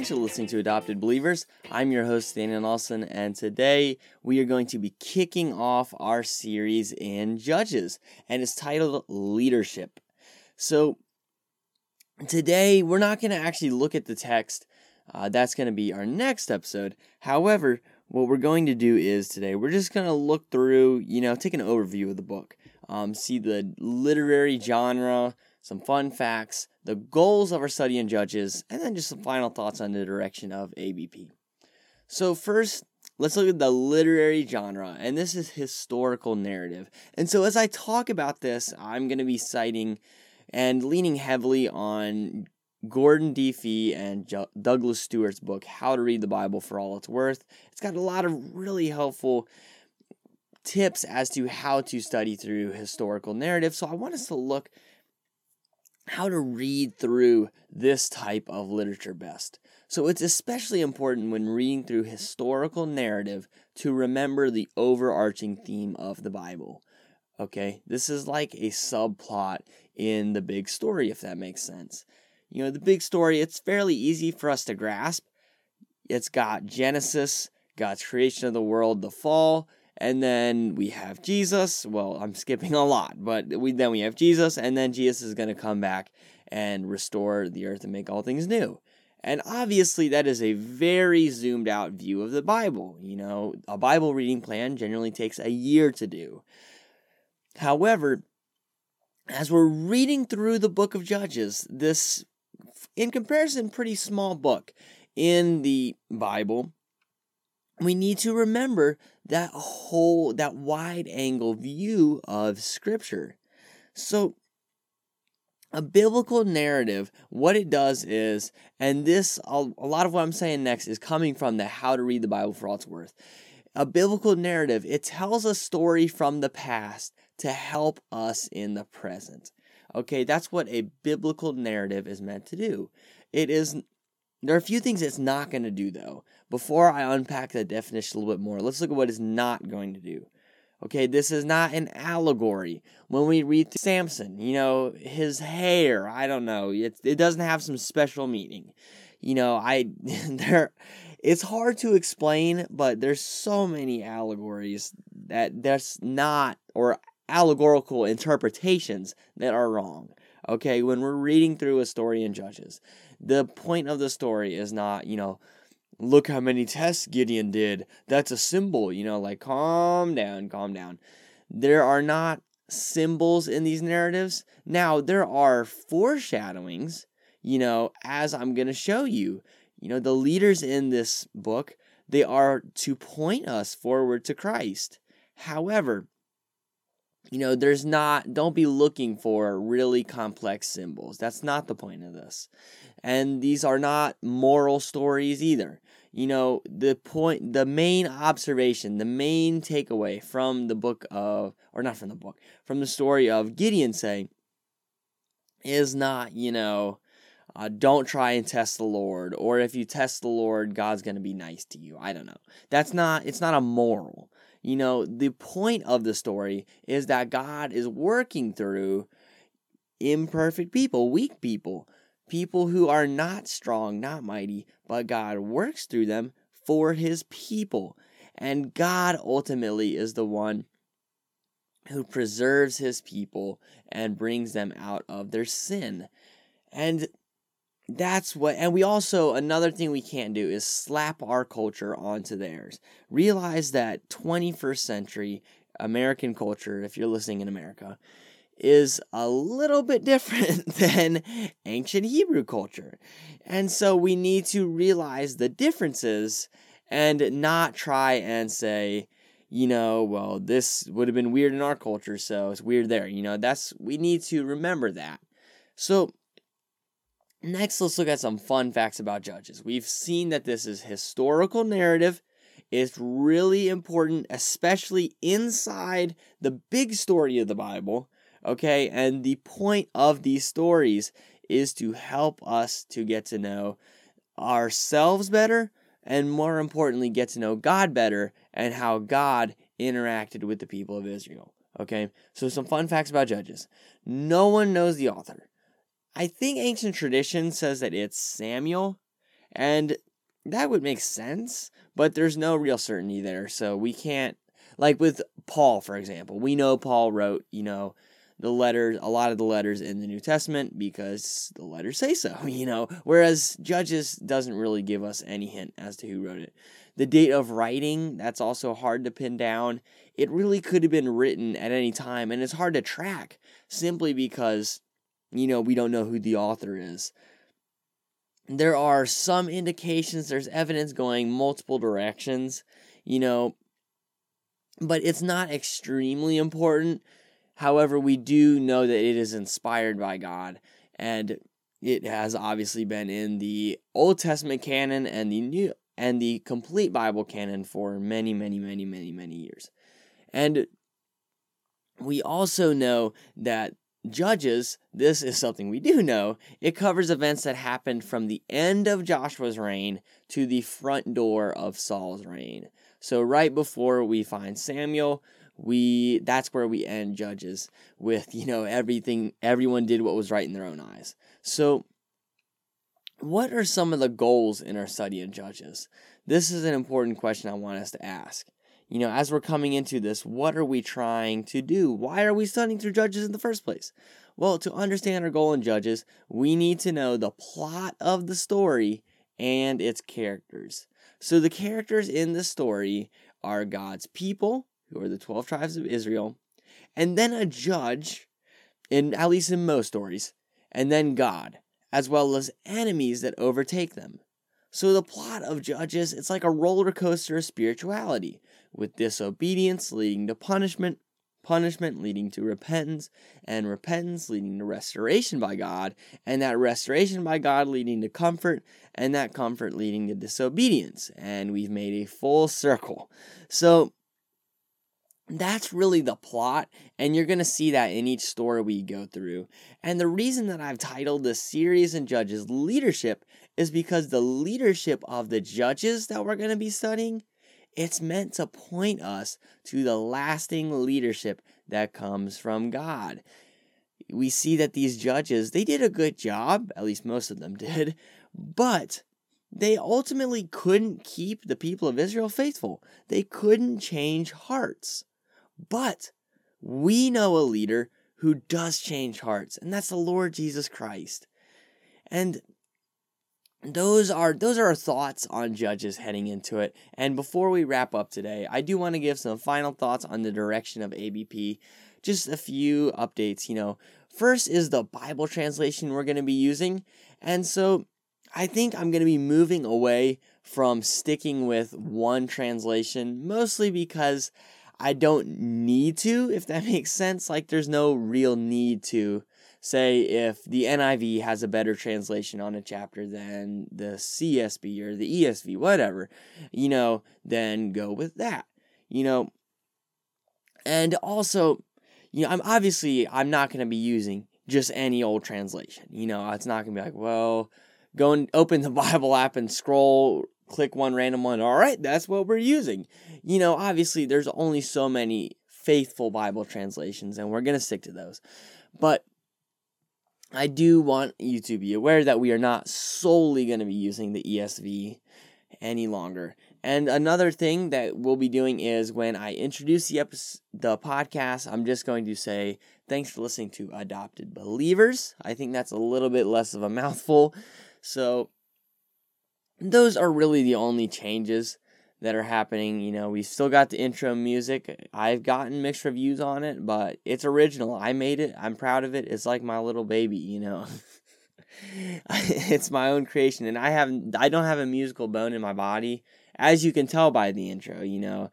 Thanks for listening to Adopted Believers. I'm your host, Daniel Nelson, and today we are going to be kicking off our series in Judges, and it's titled Leadership. So, today we're not going to actually look at the text, uh, that's going to be our next episode. However, what we're going to do is today we're just going to look through, you know, take an overview of the book, um, see the literary genre some fun facts, the goals of our study in Judges, and then just some final thoughts on the direction of ABP. So, first, let's look at the literary genre, and this is historical narrative. And so, as I talk about this, I'm going to be citing and leaning heavily on Gordon D. Fee and Douglas Stuart's book, How to Read the Bible for All It's Worth. It's got a lot of really helpful tips as to how to study through historical narrative. So, I want us to look how to read through this type of literature best. So it's especially important when reading through historical narrative to remember the overarching theme of the Bible. Okay, this is like a subplot in the big story, if that makes sense. You know, the big story, it's fairly easy for us to grasp. It's got Genesis, God's creation of the world, the fall, and then we have Jesus. Well, I'm skipping a lot, but we then we have Jesus, and then Jesus is going to come back and restore the earth and make all things new. And obviously, that is a very zoomed out view of the Bible. You know, a Bible reading plan generally takes a year to do. However, as we're reading through the book of Judges, this, in comparison, pretty small book in the Bible, we need to remember that whole that wide angle view of scripture. So a biblical narrative what it does is and this a lot of what i'm saying next is coming from the how to read the bible for all it's worth. A biblical narrative it tells a story from the past to help us in the present. Okay that's what a biblical narrative is meant to do. It is there are a few things it's not going to do, though. Before I unpack that definition a little bit more, let's look at what it's not going to do. Okay, this is not an allegory. When we read Samson, you know, his hair, I don't know, it, it doesn't have some special meaning. You know, I, there, it's hard to explain, but there's so many allegories that that's not, or allegorical interpretations that are wrong. Okay, when we're reading through a story in Judges, the point of the story is not, you know, look how many tests Gideon did. That's a symbol, you know, like calm down, calm down. There are not symbols in these narratives. Now, there are foreshadowings, you know, as I'm going to show you. You know, the leaders in this book, they are to point us forward to Christ. However, you know, there's not, don't be looking for really complex symbols. That's not the point of this. And these are not moral stories either. You know, the point, the main observation, the main takeaway from the book of, or not from the book, from the story of Gideon saying, is not, you know, uh, don't try and test the Lord, or if you test the Lord, God's going to be nice to you. I don't know. That's not, it's not a moral. You know, the point of the story is that God is working through imperfect people, weak people, people who are not strong, not mighty, but God works through them for his people. And God ultimately is the one who preserves his people and brings them out of their sin. And that's what and we also another thing we can't do is slap our culture onto theirs. Realize that 21st century american culture if you're listening in america is a little bit different than ancient hebrew culture. And so we need to realize the differences and not try and say you know well this would have been weird in our culture so it's weird there. You know that's we need to remember that. So Next, let's look at some fun facts about judges. We've seen that this is historical narrative. It's really important, especially inside the big story of the Bible. Okay, and the point of these stories is to help us to get to know ourselves better and more importantly, get to know God better and how God interacted with the people of Israel. Okay, so some fun facts about Judges. No one knows the author. I think ancient tradition says that it's Samuel. And that would make sense, but there's no real certainty there. So we can't, like with Paul, for example, we know Paul wrote, you know, the letters, a lot of the letters in the New Testament because the letters say so, you know, whereas Judges doesn't really give us any hint as to who wrote it. The date of writing, that's also hard to pin down. It really could have been written at any time, and it's hard to track simply because, you know, we don't know who the author is. There are some indications, there's evidence going multiple directions, you know, but it's not extremely important However, we do know that it is inspired by God, and it has obviously been in the Old Testament canon and the New and the complete Bible canon for many, many, many, many, many years. And we also know that Judges, this is something we do know, it covers events that happened from the end of Joshua's reign to the front door of Saul's reign. So, right before we find Samuel, we that's where we end judges with you know everything everyone did what was right in their own eyes. So what are some of the goals in our study of judges? This is an important question i want us to ask you know as we're coming into this what are we trying to do? Why are we studying through judges in the first place? Well to understand our goal in judges we need to know the plot of the story and its characters. So the characters in the story are god's people who are the 12 tribes of Israel, and then a judge, in at least in most stories, and then God, as well as enemies that overtake them. So the plot of Judges, it's like a roller coaster of spirituality, with disobedience leading to punishment, punishment leading to repentance, and repentance leading to restoration by God, and that restoration by God leading to comfort, and that comfort leading to disobedience. And we've made a full circle. So that's really the plot, and you're going to see that in each story we go through. And the reason that I've titled this series and Judges Leadership is because the leadership of the judges that we're going to be studying, it's meant to point us to the lasting leadership that comes from God. We see that these judges, they did a good job, at least most of them did, but they ultimately couldn't keep the people of Israel faithful. They couldn't change hearts. But we know a leader who does change hearts, and that's the Lord Jesus Christ. And those are those are our thoughts on judges heading into it. And before we wrap up today, I do want to give some final thoughts on the direction of ABP. Just a few updates, you know. First is the Bible translation we're going to be using. And so I think I'm going to be moving away from sticking with one translation, mostly because I don't need to, if that makes sense. Like, there's no real need to. Say, if the NIV has a better translation on a chapter than the CSB or the ESV, whatever, you know, then go with that, you know. And also, you know, I'm obviously I'm not going to be using just any old translation. You know, it's not going to be like, well, go and open the Bible app and scroll click one random one. All right, that's what we're using. You know, obviously, there's only so many faithful Bible translations, and we're going to stick to those. But I do want you to be aware that we are not solely going to be using the ESV any longer. And another thing that we'll be doing is when I introduce the episode, the podcast, I'm just going to say thanks for listening to Adopted Believers. I think that's a little bit less of a mouthful. So those are really the only changes that are happening. You know, we still got the intro music. I've gotten mixed reviews on it, but it's original. I made it. I'm proud of it. It's like my little baby, you know. it's my own creation and I haven't I don't have a musical bone in my body as you can tell by the intro, you know.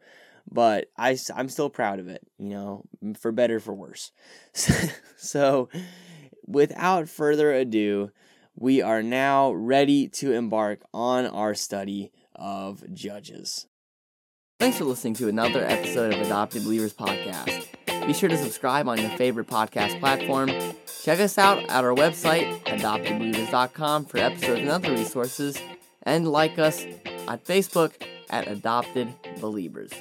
But I I'm still proud of it, you know, for better for worse. so without further ado, we are now ready to embark on our study of Judges. Thanks for listening to another episode of Adopted Believers Podcast. Be sure to subscribe on your favorite podcast platform. Check us out at our website, adoptedbelievers.com, for episodes and other resources, and like us on Facebook at Adopted Believers.